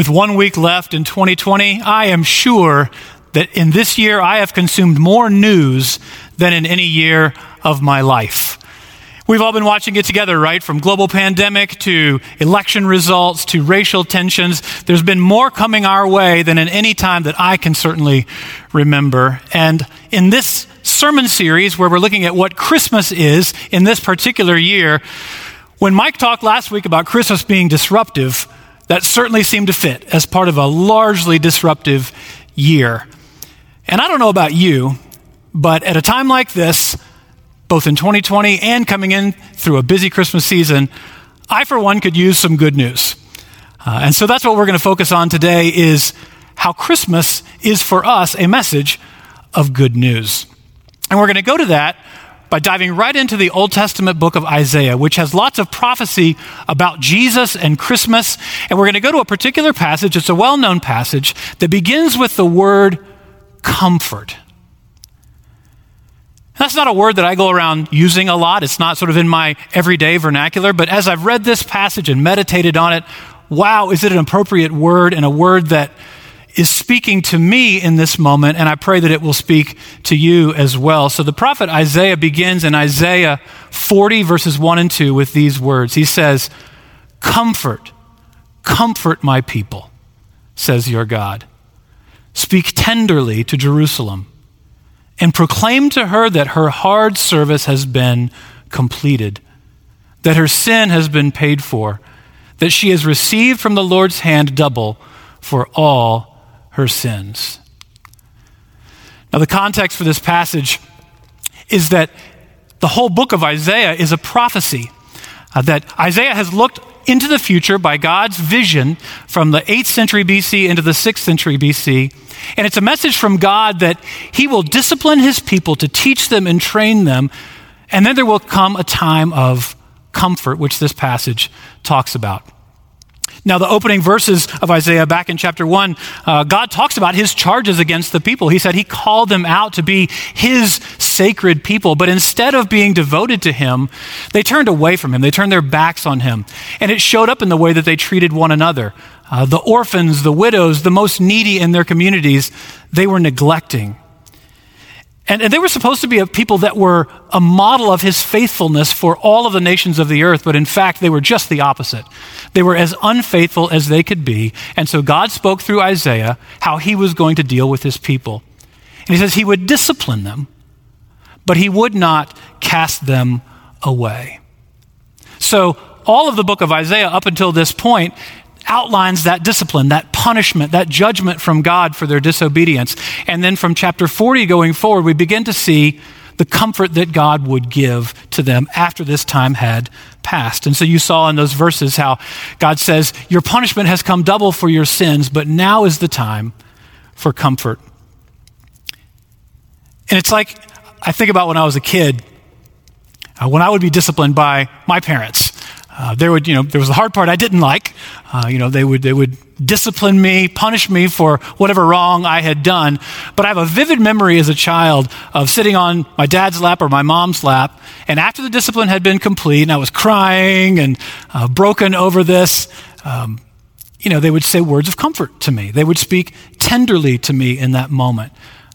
With one week left in 2020, I am sure that in this year I have consumed more news than in any year of my life. We've all been watching it together, right? From global pandemic to election results to racial tensions. There's been more coming our way than in any time that I can certainly remember. And in this sermon series where we're looking at what Christmas is in this particular year, when Mike talked last week about Christmas being disruptive, that certainly seemed to fit as part of a largely disruptive year. And I don't know about you, but at a time like this, both in 2020 and coming in through a busy Christmas season, I, for one, could use some good news. Uh, and so that's what we're going to focus on today is how Christmas is for us a message of good news. And we're going to go to that by diving right into the Old Testament book of Isaiah, which has lots of prophecy about Jesus and Christmas. And we're going to go to a particular passage. It's a well known passage that begins with the word comfort. That's not a word that I go around using a lot. It's not sort of in my everyday vernacular. But as I've read this passage and meditated on it, wow, is it an appropriate word and a word that is speaking to me in this moment, and I pray that it will speak to you as well. So the prophet Isaiah begins in Isaiah 40, verses 1 and 2, with these words. He says, Comfort, comfort my people, says your God. Speak tenderly to Jerusalem, and proclaim to her that her hard service has been completed, that her sin has been paid for, that she has received from the Lord's hand double for all her sins. Now, the context for this passage is that the whole book of Isaiah is a prophecy. Uh, that Isaiah has looked into the future by God's vision from the 8th century BC into the 6th century BC. And it's a message from God that he will discipline his people to teach them and train them. And then there will come a time of comfort, which this passage talks about. Now, the opening verses of Isaiah back in chapter 1, uh, God talks about his charges against the people. He said he called them out to be his sacred people, but instead of being devoted to him, they turned away from him. They turned their backs on him. And it showed up in the way that they treated one another. Uh, the orphans, the widows, the most needy in their communities, they were neglecting. And, and, they were supposed to be a people that were a model of his faithfulness for all of the nations of the earth, but in fact, they were just the opposite. They were as unfaithful as they could be. And so God spoke through Isaiah how he was going to deal with his people. And he says he would discipline them, but he would not cast them away. So, all of the book of Isaiah up until this point outlines that discipline, that punishment, that judgment from God for their disobedience. And then from chapter 40 going forward, we begin to see the comfort that God would give to them after this time had passed. And so you saw in those verses how God says, Your punishment has come double for your sins, but now is the time for comfort. And it's like, I think about when I was a kid, uh, when I would be disciplined by my parents. Uh, there would, you know, there was the hard part I didn't like. Uh, you know, they would, they would discipline me, punish me for whatever wrong I had done. But I have a vivid memory as a child of sitting on my dad's lap or my mom's lap. And after the discipline had been complete and I was crying and uh, broken over this, um, you know, they would say words of comfort to me. They would speak tenderly to me in that moment.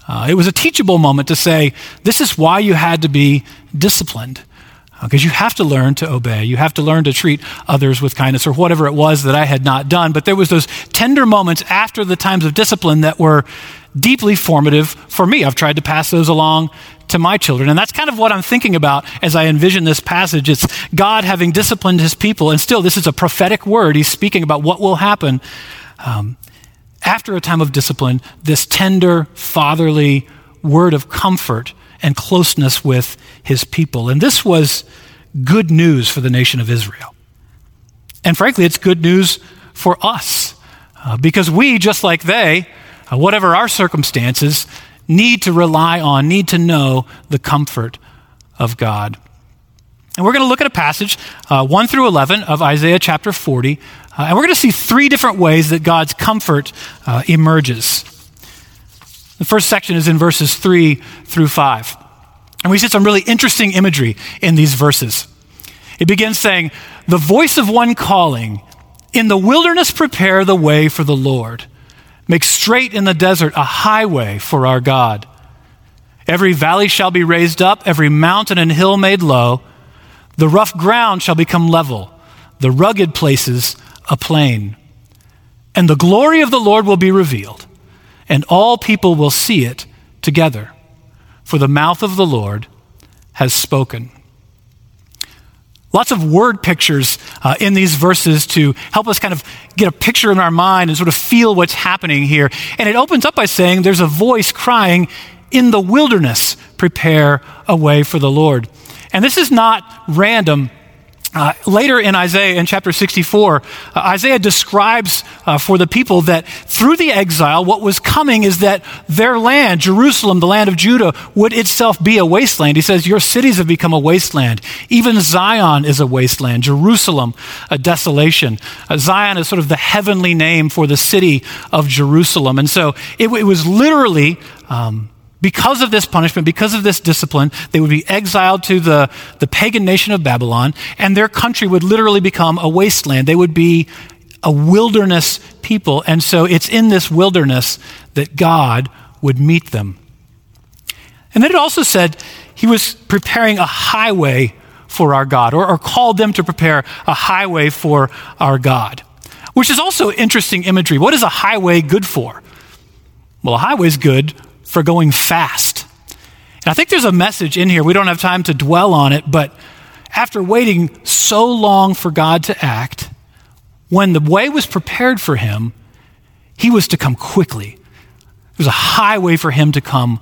Uh, it was a teachable moment to say, this is why you had to be disciplined because you have to learn to obey. You have to learn to treat others with kindness or whatever it was that I had not done. But there was those tender moments after the times of discipline that were deeply formative for me. I've tried to pass those along to my children. And that's kind of what I'm thinking about as I envision this passage. It's God having disciplined his people. And still, this is a prophetic word. He's speaking about what will happen um, after a time of discipline, this tender, fatherly word of comfort and closeness with his people. And this was good news for the nation of Israel. And frankly, it's good news for us uh, because we, just like they, uh, whatever our circumstances, need to rely on, need to know the comfort of God. And we're going to look at a passage, uh, 1 through 11 of Isaiah chapter 40, uh, and we're going to see three different ways that God's comfort uh, emerges. The first section is in verses 3 through 5. And we see some really interesting imagery in these verses. It begins saying, The voice of one calling In the wilderness, prepare the way for the Lord. Make straight in the desert a highway for our God. Every valley shall be raised up, every mountain and hill made low. The rough ground shall become level, the rugged places a plain. And the glory of the Lord will be revealed, and all people will see it together. For the mouth of the Lord has spoken. Lots of word pictures uh, in these verses to help us kind of get a picture in our mind and sort of feel what's happening here. And it opens up by saying there's a voice crying, In the wilderness, prepare a way for the Lord. And this is not random. Uh, later in Isaiah, in chapter 64, uh, Isaiah describes uh, for the people that through the exile, what was coming is that their land, Jerusalem, the land of Judah, would itself be a wasteland. He says, Your cities have become a wasteland. Even Zion is a wasteland, Jerusalem, a desolation. Uh, Zion is sort of the heavenly name for the city of Jerusalem. And so it, it was literally. Um, because of this punishment, because of this discipline, they would be exiled to the, the pagan nation of Babylon, and their country would literally become a wasteland. They would be a wilderness people. And so it's in this wilderness that God would meet them. And then it also said he was preparing a highway for our God, or, or called them to prepare a highway for our God, which is also interesting imagery. What is a highway good for? Well, a highway is good for going fast. And I think there's a message in here. We don't have time to dwell on it, but after waiting so long for God to act, when the way was prepared for him, he was to come quickly. It was a highway for him to come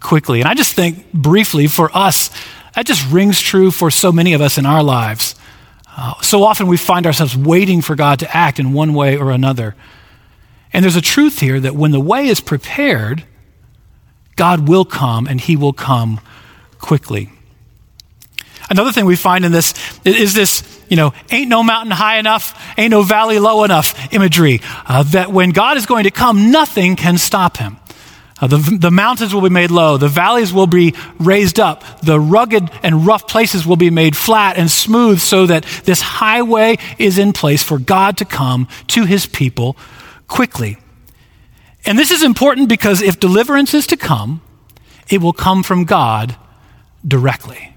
quickly. And I just think briefly for us, that just rings true for so many of us in our lives. Uh, so often we find ourselves waiting for God to act in one way or another. And there's a truth here that when the way is prepared, God will come and he will come quickly. Another thing we find in this is this, you know, ain't no mountain high enough, ain't no valley low enough imagery. Uh, that when God is going to come, nothing can stop him. Uh, the, the mountains will be made low, the valleys will be raised up, the rugged and rough places will be made flat and smooth so that this highway is in place for God to come to his people quickly. And this is important because if deliverance is to come, it will come from God directly.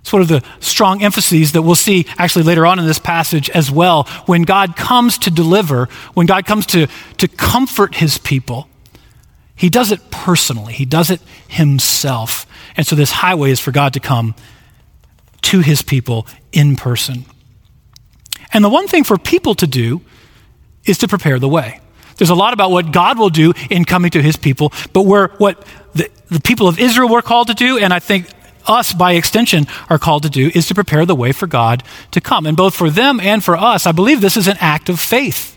It's one of the strong emphases that we'll see actually later on in this passage as well. When God comes to deliver, when God comes to, to comfort his people, he does it personally, he does it himself. And so this highway is for God to come to his people in person. And the one thing for people to do is to prepare the way. There's a lot about what God will do in coming to his people, but where what the, the people of Israel were called to do, and I think us by extension are called to do, is to prepare the way for God to come. And both for them and for us, I believe this is an act of faith.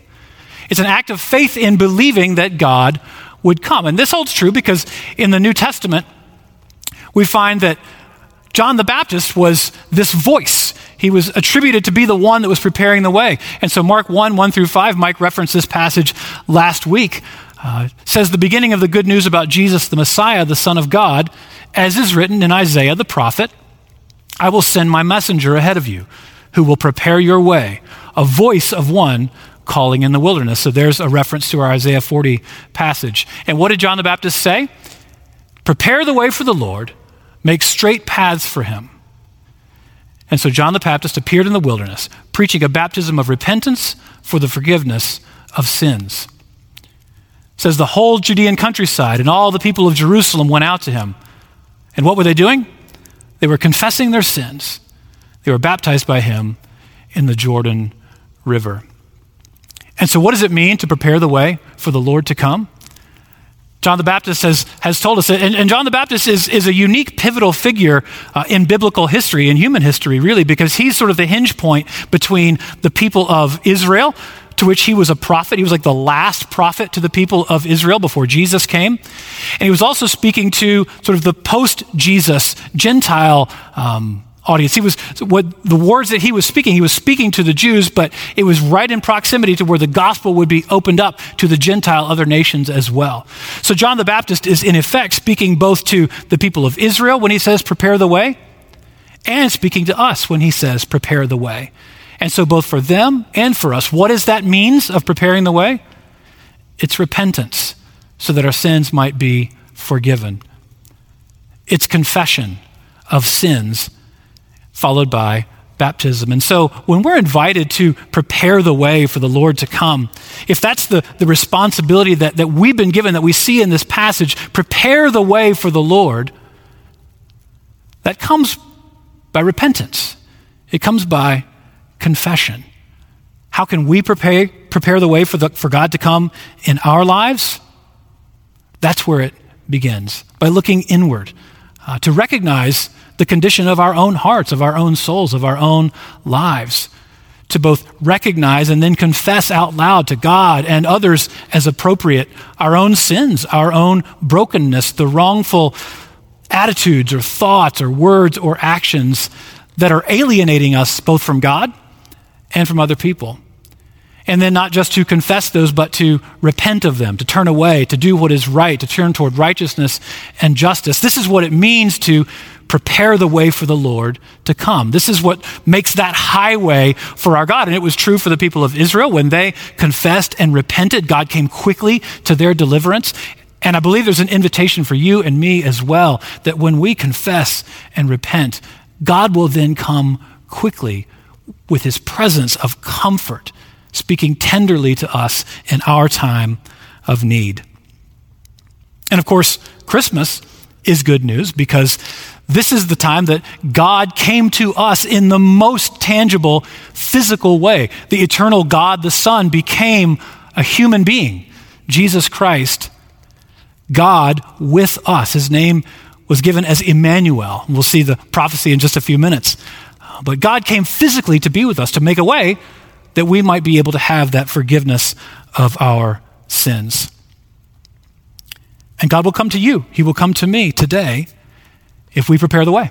It's an act of faith in believing that God would come. And this holds true because in the New Testament, we find that John the Baptist was this voice. He was attributed to be the one that was preparing the way. And so, Mark 1 1 through 5, Mike referenced this passage last week, uh, says the beginning of the good news about Jesus, the Messiah, the Son of God, as is written in Isaiah the prophet I will send my messenger ahead of you, who will prepare your way, a voice of one calling in the wilderness. So, there's a reference to our Isaiah 40 passage. And what did John the Baptist say? Prepare the way for the Lord Make straight paths for him. And so John the Baptist appeared in the wilderness, preaching a baptism of repentance for the forgiveness of sins. It says the whole Judean countryside and all the people of Jerusalem went out to him. And what were they doing? They were confessing their sins. They were baptized by him in the Jordan River. And so, what does it mean to prepare the way for the Lord to come? John the Baptist has, has told us, and, and John the Baptist is, is a unique pivotal figure uh, in biblical history, in human history, really, because he's sort of the hinge point between the people of Israel, to which he was a prophet. He was like the last prophet to the people of Israel before Jesus came. And he was also speaking to sort of the post Jesus Gentile um, audience. He was what the words that he was speaking, he was speaking to the Jews, but it was right in proximity to where the gospel would be opened up to the Gentile other nations as well. So John the Baptist is in effect speaking both to the people of Israel when he says prepare the way and speaking to us when he says prepare the way. And so, both for them and for us, what is that means of preparing the way? It's repentance so that our sins might be forgiven. It's confession of sins followed by baptism. And so when we're invited to prepare the way for the Lord to come, if that's the, the responsibility that, that we've been given, that we see in this passage, prepare the way for the Lord, that comes by repentance. It comes by confession. How can we prepare, prepare the way for, the, for God to come in our lives? That's where it begins, by looking inward, uh, to recognize the condition of our own hearts, of our own souls, of our own lives. To both recognize and then confess out loud to God and others as appropriate our own sins, our own brokenness, the wrongful attitudes or thoughts or words or actions that are alienating us both from God and from other people. And then not just to confess those, but to repent of them, to turn away, to do what is right, to turn toward righteousness and justice. This is what it means to prepare the way for the Lord to come. This is what makes that highway for our God. And it was true for the people of Israel. When they confessed and repented, God came quickly to their deliverance. And I believe there's an invitation for you and me as well that when we confess and repent, God will then come quickly with his presence of comfort speaking tenderly to us in our time of need. And of course, Christmas is good news because this is the time that God came to us in the most tangible, physical way. The eternal God, the Son, became a human being, Jesus Christ, God with us. His name was given as Emmanuel. We'll see the prophecy in just a few minutes. But God came physically to be with us, to make a way that we might be able to have that forgiveness of our sins. And God will come to you. He will come to me today if we prepare the way.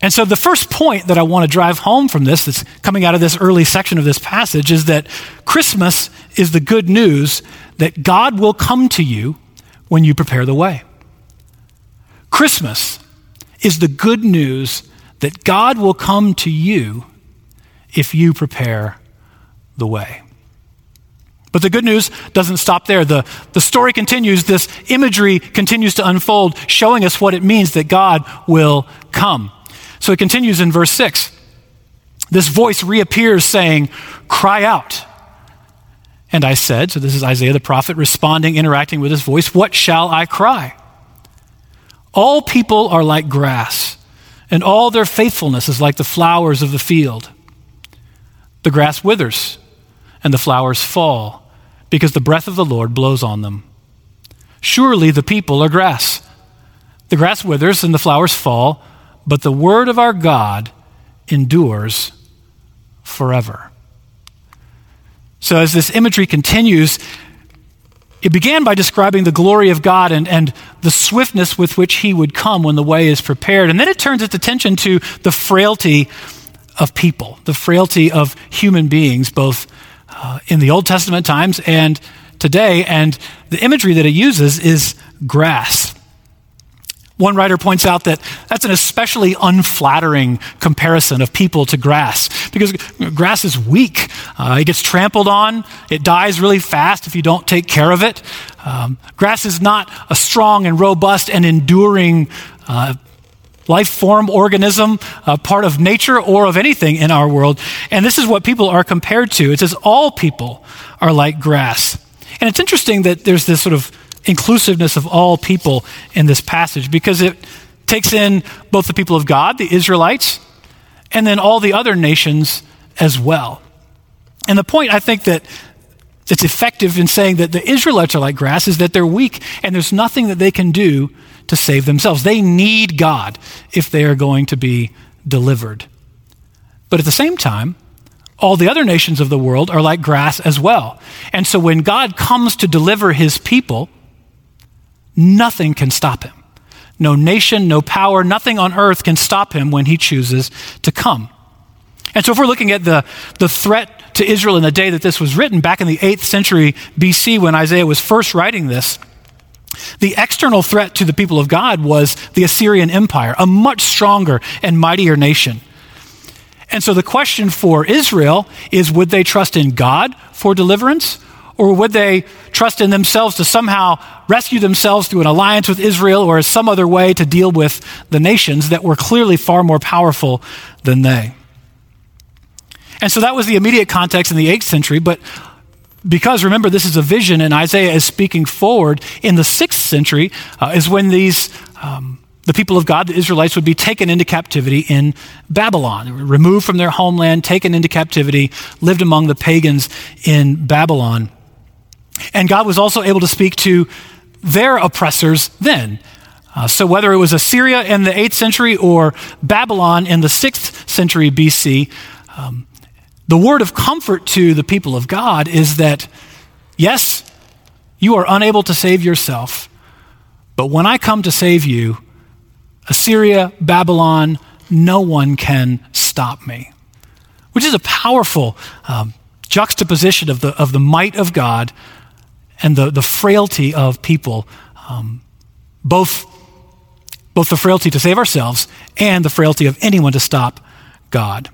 And so, the first point that I want to drive home from this, that's coming out of this early section of this passage, is that Christmas is the good news that God will come to you when you prepare the way. Christmas is the good news that God will come to you if you prepare the way. But the good news doesn't stop there. The, the story continues. This imagery continues to unfold, showing us what it means that God will come. So it continues in verse 6. This voice reappears saying, Cry out. And I said, so this is Isaiah the prophet responding, interacting with his voice, What shall I cry? All people are like grass, and all their faithfulness is like the flowers of the field. The grass withers and the flowers fall because the breath of the Lord blows on them. Surely the people are grass. The grass withers and the flowers fall, but the word of our God endures forever. So, as this imagery continues, it began by describing the glory of God and, and the swiftness with which He would come when the way is prepared. And then it turns its attention to the frailty of people, the frailty of human beings, both uh, in the Old Testament times and today. And the imagery that it uses is grass. One writer points out that that's an especially unflattering comparison of people to grass because grass is weak. Uh, it gets trampled on, it dies really fast if you don't take care of it. Um, grass is not a strong and robust and enduring uh, life form, organism, part of nature, or of anything in our world. And this is what people are compared to. It says, all people are like grass. And it's interesting that there's this sort of inclusiveness of all people in this passage because it takes in both the people of God, the Israelites, and then all the other nations as well. And the point I think that that's effective in saying that the Israelites are like grass is that they're weak and there's nothing that they can do to save themselves. They need God if they are going to be delivered. But at the same time, all the other nations of the world are like grass as well. And so when God comes to deliver his people, nothing can stop him. No nation, no power, nothing on earth can stop him when he chooses to come. And so if we're looking at the, the threat to Israel in the day that this was written, back in the 8th century BC when Isaiah was first writing this, the external threat to the people of God was the Assyrian Empire, a much stronger and mightier nation. And so the question for Israel is would they trust in God for deliverance? Or would they trust in themselves to somehow rescue themselves through an alliance with Israel or some other way to deal with the nations that were clearly far more powerful than they? And so that was the immediate context in the 8th century, but because remember, this is a vision, and Isaiah is speaking forward in the 6th century, uh, is when these. Um, the people of God, the Israelites, would be taken into captivity in Babylon, removed from their homeland, taken into captivity, lived among the pagans in Babylon. And God was also able to speak to their oppressors then. Uh, so, whether it was Assyria in the 8th century or Babylon in the 6th century BC, um, the word of comfort to the people of God is that, yes, you are unable to save yourself, but when I come to save you, Assyria, Babylon, no one can stop me. Which is a powerful um, juxtaposition of the, of the might of God and the, the frailty of people, um, both, both the frailty to save ourselves and the frailty of anyone to stop God.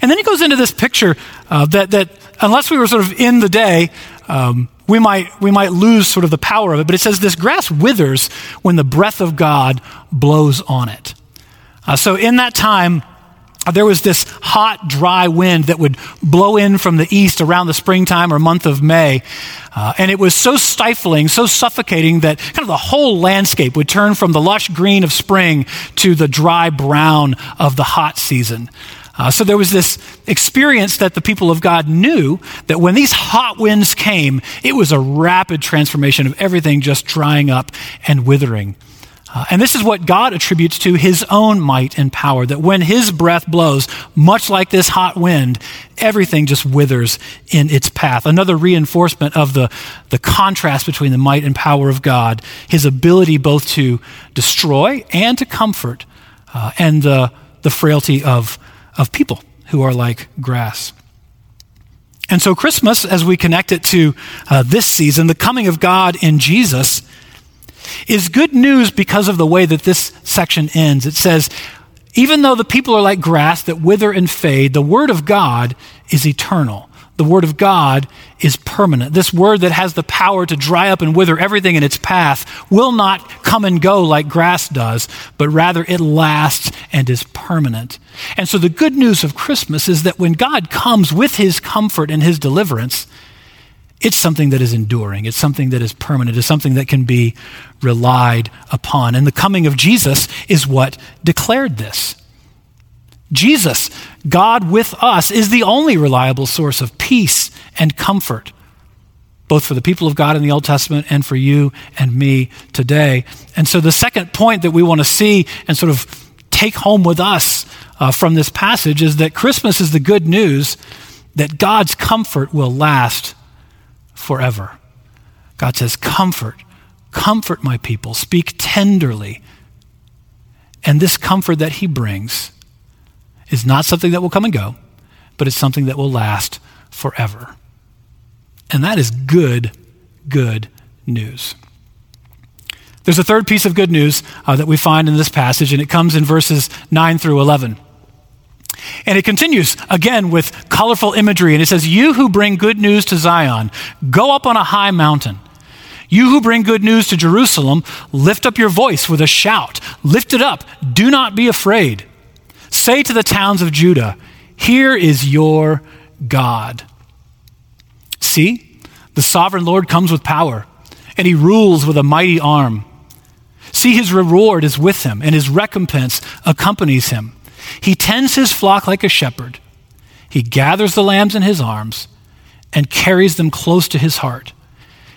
And then he goes into this picture uh, that, that unless we were sort of in the day, um, we, might, we might lose sort of the power of it. But it says this grass withers when the breath of God blows on it. Uh, so in that time, there was this hot, dry wind that would blow in from the east around the springtime or month of May. Uh, and it was so stifling, so suffocating that kind of the whole landscape would turn from the lush green of spring to the dry brown of the hot season. Uh, so there was this experience that the people of God knew that when these hot winds came, it was a rapid transformation of everything just drying up and withering. Uh, and this is what God attributes to his own might and power that when his breath blows, much like this hot wind, everything just withers in its path. Another reinforcement of the, the contrast between the might and power of God, his ability both to destroy and to comfort, uh, and the, the frailty of, of people who are like grass. And so, Christmas, as we connect it to uh, this season, the coming of God in Jesus, is good news because of the way that this section ends. It says, even though the people are like grass that wither and fade, the word of God is eternal. The word of God is permanent. This word that has the power to dry up and wither everything in its path will not come and go like grass does, but rather it lasts and is permanent. And so the good news of Christmas is that when God comes with his comfort and his deliverance, it's something that is enduring. It's something that is permanent. It's something that can be relied upon. And the coming of Jesus is what declared this. Jesus, God with us, is the only reliable source of peace and comfort, both for the people of God in the Old Testament and for you and me today. And so, the second point that we want to see and sort of take home with us uh, from this passage is that Christmas is the good news that God's comfort will last forever. God says, Comfort, comfort my people, speak tenderly. And this comfort that he brings is not something that will come and go, but it's something that will last forever. And that is good, good news. There's a third piece of good news uh, that we find in this passage, and it comes in verses 9 through 11. And it continues again with colorful imagery. And it says, You who bring good news to Zion, go up on a high mountain. You who bring good news to Jerusalem, lift up your voice with a shout. Lift it up. Do not be afraid. Say to the towns of Judah, Here is your God. See, the sovereign Lord comes with power, and he rules with a mighty arm. See, his reward is with him, and his recompense accompanies him. He tends his flock like a shepherd. He gathers the lambs in his arms and carries them close to his heart.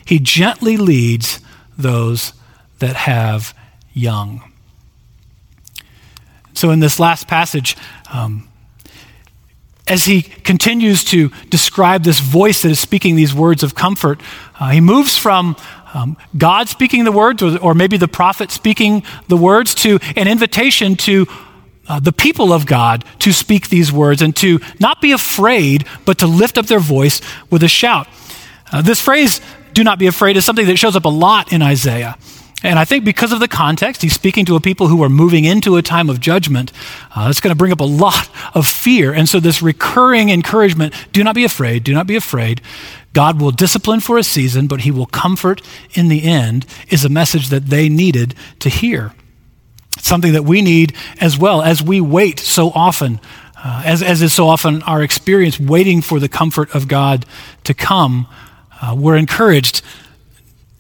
He gently leads those that have young. So, in this last passage, um, as he continues to describe this voice that is speaking these words of comfort, uh, he moves from um, God speaking the words, or, or, maybe the prophet speaking the words, to an invitation to uh, the people of God to speak these words and to not be afraid, but to lift up their voice with a shout. Uh, this phrase, do not be afraid, is something that shows up a lot in Isaiah. And I think because of the context, he's speaking to a people who are moving into a time of judgment. Uh, that's going to bring up a lot of fear. And so, this recurring encouragement do not be afraid, do not be afraid. God will discipline for a season, but he will comfort in the end, is a message that they needed to hear. something that we need as well as we wait so often, uh, as, as is so often our experience, waiting for the comfort of God to come. Uh, we're encouraged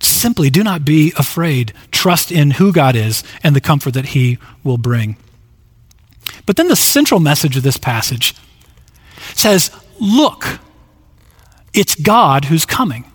simply do not be afraid. Trust in who God is and the comfort that he will bring. But then the central message of this passage says, Look, it's God who's coming.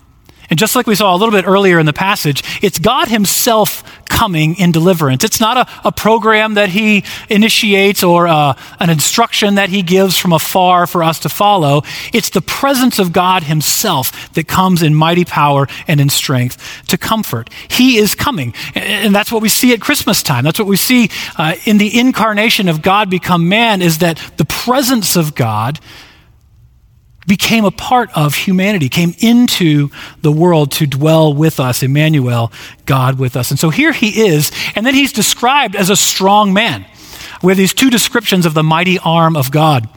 And just like we saw a little bit earlier in the passage, it's God Himself coming in deliverance. It's not a, a program that He initiates or uh, an instruction that He gives from afar for us to follow. It's the presence of God Himself that comes in mighty power and in strength to comfort. He is coming. And that's what we see at Christmas time. That's what we see uh, in the incarnation of God become man is that the presence of God became a part of humanity, came into the world to dwell with us, Emmanuel, God with us. And so here he is, and then he's described as a strong man. We have these two descriptions of the mighty arm of God.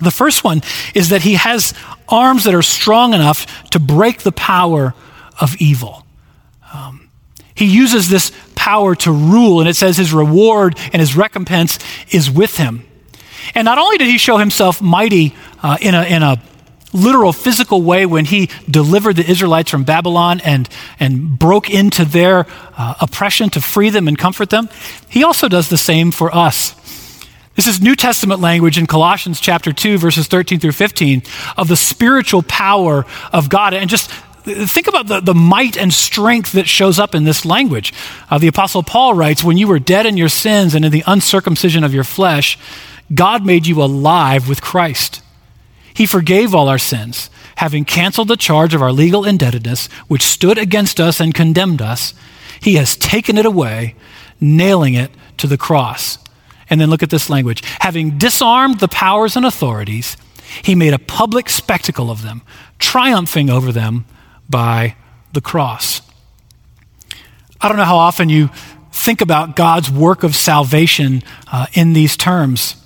The first one is that he has arms that are strong enough to break the power of evil. Um, he uses this power to rule, and it says his reward and his recompense is with him. And not only did he show himself mighty uh, in, a, in a literal physical way when he delivered the Israelites from Babylon and, and broke into their uh, oppression to free them and comfort them, he also does the same for us. This is New Testament language in Colossians chapter 2, verses 13 through 15, of the spiritual power of God. And just think about the, the might and strength that shows up in this language. Uh, the Apostle Paul writes, When you were dead in your sins and in the uncircumcision of your flesh, God made you alive with Christ. He forgave all our sins, having canceled the charge of our legal indebtedness, which stood against us and condemned us. He has taken it away, nailing it to the cross. And then look at this language. Having disarmed the powers and authorities, he made a public spectacle of them, triumphing over them by the cross. I don't know how often you think about God's work of salvation uh, in these terms.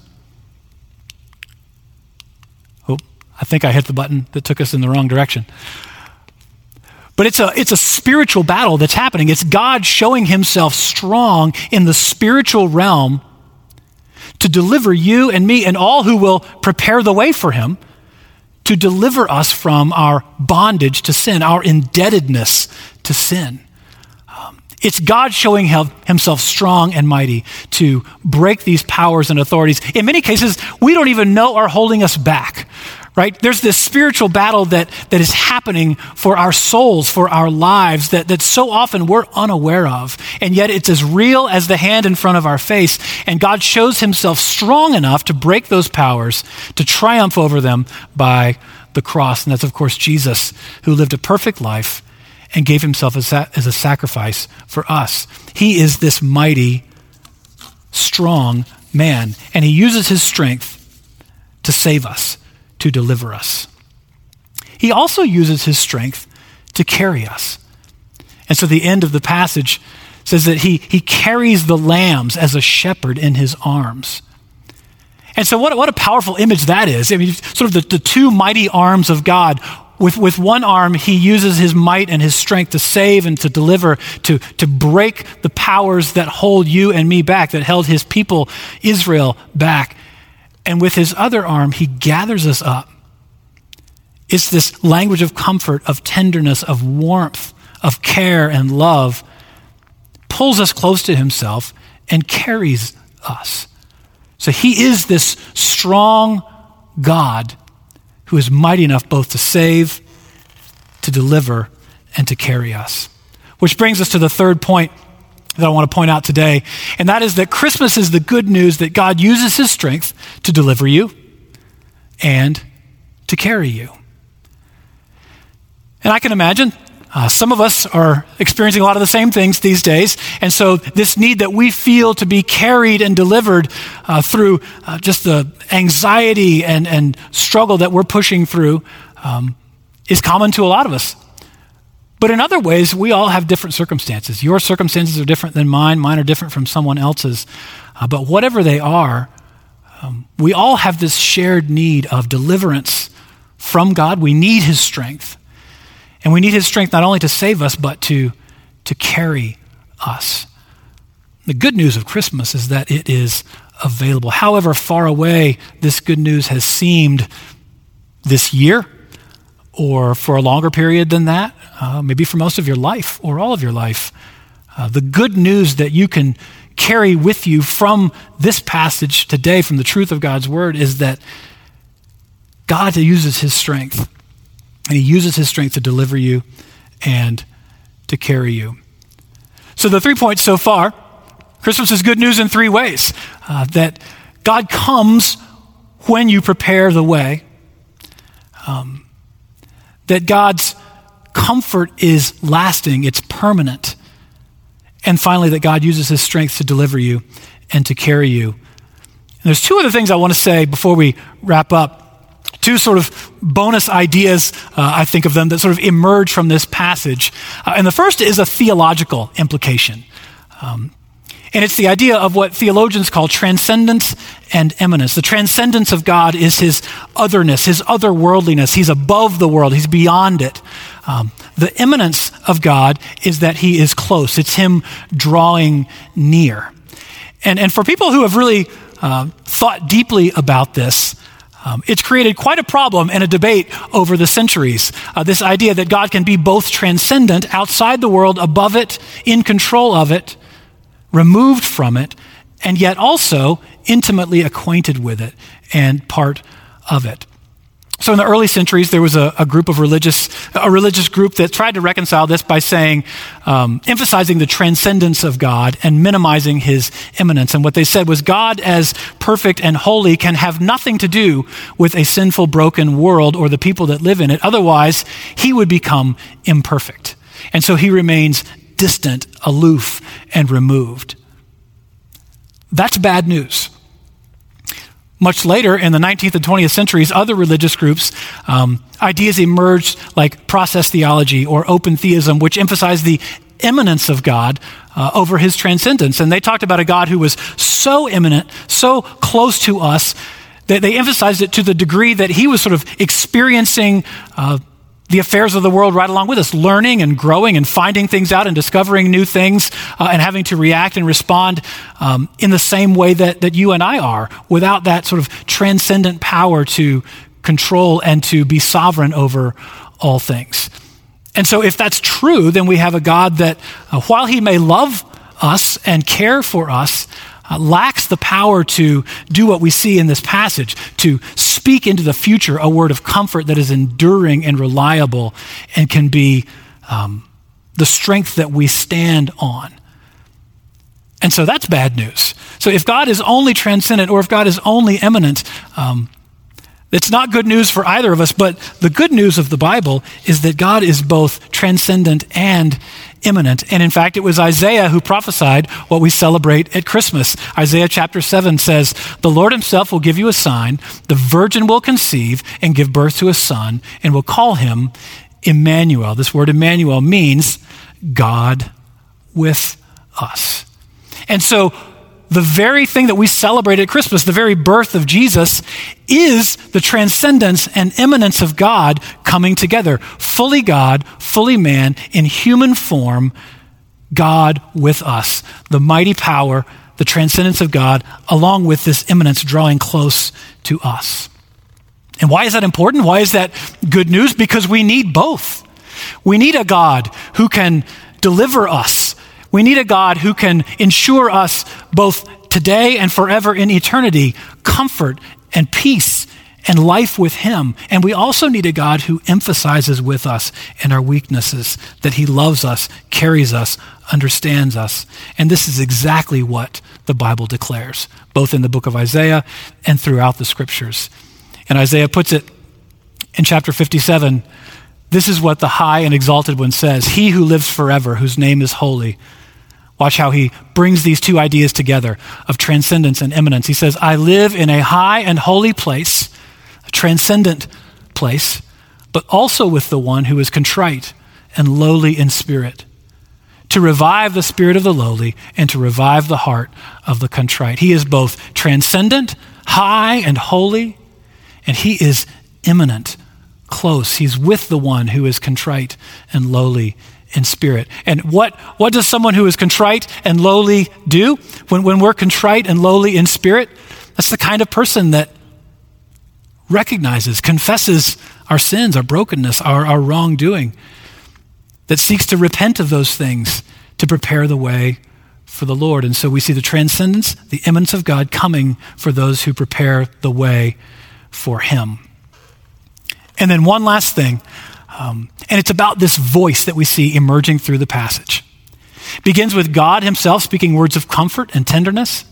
I think I hit the button that took us in the wrong direction. But it's a, it's a spiritual battle that's happening. It's God showing himself strong in the spiritual realm to deliver you and me and all who will prepare the way for him to deliver us from our bondage to sin, our indebtedness to sin. Um, it's God showing himself strong and mighty to break these powers and authorities. In many cases, we don't even know are holding us back right? There's this spiritual battle that, that is happening for our souls, for our lives, that, that so often we're unaware of. And yet it's as real as the hand in front of our face. And God shows himself strong enough to break those powers, to triumph over them by the cross. And that's, of course, Jesus, who lived a perfect life and gave himself as a, as a sacrifice for us. He is this mighty, strong man, and he uses his strength to save us to deliver us. He also uses his strength to carry us. And so the end of the passage says that he, he carries the lambs as a shepherd in his arms. And so, what, what a powerful image that is. I mean, sort of the, the two mighty arms of God. With, with one arm, he uses his might and his strength to save and to deliver, to, to break the powers that hold you and me back, that held his people, Israel, back. And with his other arm, he gathers us up. It's this language of comfort, of tenderness, of warmth, of care and love, pulls us close to himself and carries us. So he is this strong God who is mighty enough both to save, to deliver, and to carry us. Which brings us to the third point that I want to point out today, and that is that Christmas is the good news that God uses his strength to deliver you and to carry you. And I can imagine uh, some of us are experiencing a lot of the same things these days. And so, this need that we feel to be carried and delivered uh, through uh, just the anxiety and, and struggle that we're pushing through um, is common to a lot of us. But in other ways, we all have different circumstances. Your circumstances are different than mine, mine are different from someone else's. Uh, but whatever they are, um, we all have this shared need of deliverance from God. We need His strength. And we need His strength not only to save us, but to, to carry us. The good news of Christmas is that it is available. However far away this good news has seemed this year, or for a longer period than that, uh, maybe for most of your life or all of your life, uh, the good news that you can carry with you from this passage today, from the truth of God's word, is that God uses his strength. And he uses his strength to deliver you and to carry you. So, the three points so far Christmas is good news in three ways uh, that God comes when you prepare the way, um, that God's comfort is lasting, it's permanent, and finally, that God uses his strength to deliver you and to carry you. And there's two other things I want to say before we wrap up. Two sort of bonus ideas, uh, I think of them, that sort of emerge from this passage. Uh, and the first is a theological implication. Um, and it's the idea of what theologians call transcendence and immanence. The transcendence of God is his otherness, his otherworldliness. He's above the world, he's beyond it. Um, the immanence of God is that he is close, it's him drawing near. And, and for people who have really uh, thought deeply about this, um, it's created quite a problem and a debate over the centuries. Uh, this idea that God can be both transcendent, outside the world, above it, in control of it, removed from it, and yet also intimately acquainted with it and part of it. So in the early centuries, there was a, a, group of religious, a religious group that tried to reconcile this by saying, um, emphasizing the transcendence of God and minimizing his immanence. And what they said was God as perfect and holy can have nothing to do with a sinful, broken world or the people that live in it. Otherwise, he would become imperfect. And so he remains distant, aloof, and removed. That's bad news. Much later, in the 19th and 20th centuries, other religious groups, um, ideas emerged like process theology or open theism, which emphasized the immanence of God uh, over his transcendence. And they talked about a God who was so immanent, so close to us, that they emphasized it to the degree that he was sort of experiencing uh, the affairs of the world right along with us, learning and growing and finding things out and discovering new things uh, and having to react and respond um, in the same way that, that you and I are without that sort of transcendent power to control and to be sovereign over all things. And so, if that's true, then we have a God that, uh, while he may love us and care for us, uh, lacks the power to do what we see in this passage, to speak into the future a word of comfort that is enduring and reliable and can be um, the strength that we stand on. And so that's bad news. So if God is only transcendent or if God is only immanent, um, it's not good news for either of us, but the good news of the Bible is that God is both transcendent and immanent. And in fact, it was Isaiah who prophesied what we celebrate at Christmas. Isaiah chapter 7 says, The Lord himself will give you a sign. The virgin will conceive and give birth to a son, and will call him Emmanuel. This word Emmanuel means God with us. And so the very thing that we celebrate at Christmas, the very birth of Jesus, is the transcendence and immanence of God coming together. Fully God, fully man, in human form, God with us. The mighty power, the transcendence of God, along with this immanence drawing close to us. And why is that important? Why is that good news? Because we need both. We need a God who can deliver us we need a God who can ensure us both today and forever in eternity comfort and peace and life with Him. And we also need a God who emphasizes with us in our weaknesses that He loves us, carries us, understands us. And this is exactly what the Bible declares, both in the book of Isaiah and throughout the scriptures. And Isaiah puts it in chapter 57 this is what the high and exalted one says He who lives forever, whose name is holy. Watch how he brings these two ideas together of transcendence and immanence. He says, I live in a high and holy place, a transcendent place, but also with the one who is contrite and lowly in spirit, to revive the spirit of the lowly and to revive the heart of the contrite. He is both transcendent, high, and holy, and he is immanent, close. He's with the one who is contrite and lowly in spirit. And what, what does someone who is contrite and lowly do? When, when we're contrite and lowly in spirit, that's the kind of person that recognizes, confesses our sins, our brokenness, our, our wrongdoing, that seeks to repent of those things to prepare the way for the Lord. And so we see the transcendence, the immanence of God coming for those who prepare the way for Him. And then one last thing, um, and it's about this voice that we see emerging through the passage. It begins with God Himself speaking words of comfort and tenderness.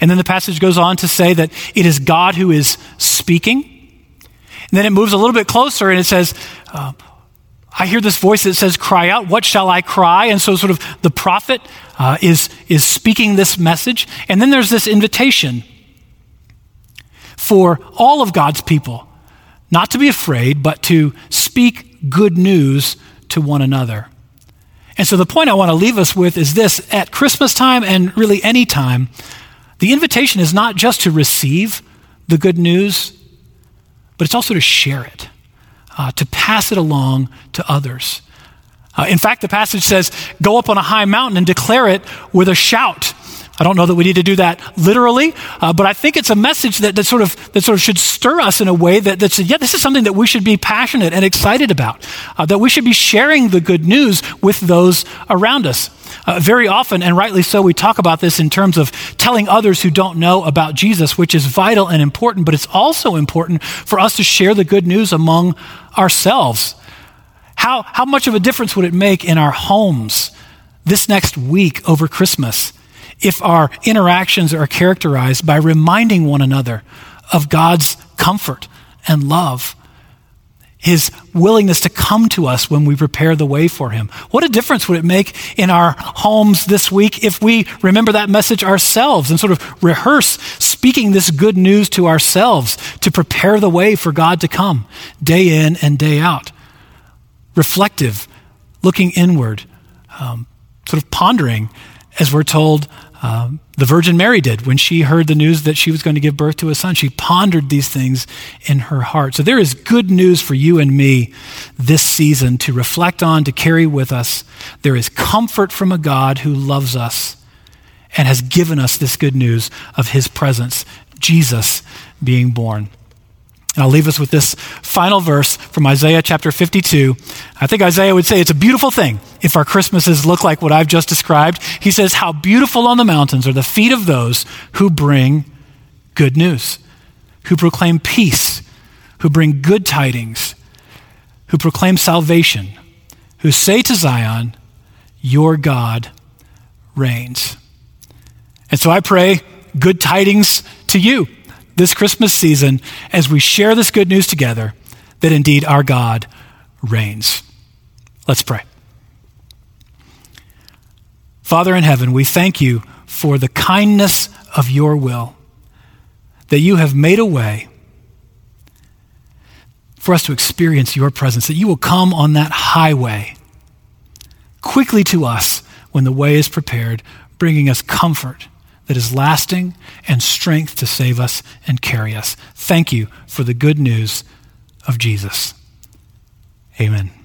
And then the passage goes on to say that it is God who is speaking. And then it moves a little bit closer and it says, uh, I hear this voice that says, Cry out, what shall I cry? And so, sort of, the prophet uh, is, is speaking this message. And then there's this invitation for all of God's people not to be afraid, but to speak good news to one another. And so, the point I want to leave us with is this at Christmas time and really any time, the invitation is not just to receive the good news, but it's also to share it, uh, to pass it along to others. Uh, in fact, the passage says, Go up on a high mountain and declare it with a shout. I don't know that we need to do that literally, uh, but I think it's a message that, that, sort of, that sort of should stir us in a way that, that says, yeah, this is something that we should be passionate and excited about, uh, that we should be sharing the good news with those around us. Uh, very often, and rightly so, we talk about this in terms of telling others who don't know about Jesus, which is vital and important, but it's also important for us to share the good news among ourselves. How, how much of a difference would it make in our homes this next week over Christmas if our interactions are characterized by reminding one another of God's comfort and love, His willingness to come to us when we prepare the way for Him. What a difference would it make in our homes this week if we remember that message ourselves and sort of rehearse speaking this good news to ourselves to prepare the way for God to come day in and day out? Reflective, looking inward, um, sort of pondering as we're told um, the Virgin Mary did when she heard the news that she was going to give birth to a son. She pondered these things in her heart. So there is good news for you and me this season to reflect on, to carry with us. There is comfort from a God who loves us and has given us this good news of his presence, Jesus being born. And I'll leave us with this final verse from Isaiah chapter 52. I think Isaiah would say it's a beautiful thing if our Christmases look like what I've just described. He says, How beautiful on the mountains are the feet of those who bring good news, who proclaim peace, who bring good tidings, who proclaim salvation, who say to Zion, Your God reigns. And so I pray good tidings to you this Christmas season as we share this good news together that indeed our God reigns. Let's pray. Father in heaven, we thank you for the kindness of your will, that you have made a way for us to experience your presence, that you will come on that highway quickly to us when the way is prepared, bringing us comfort that is lasting and strength to save us and carry us. Thank you for the good news of Jesus. Amen.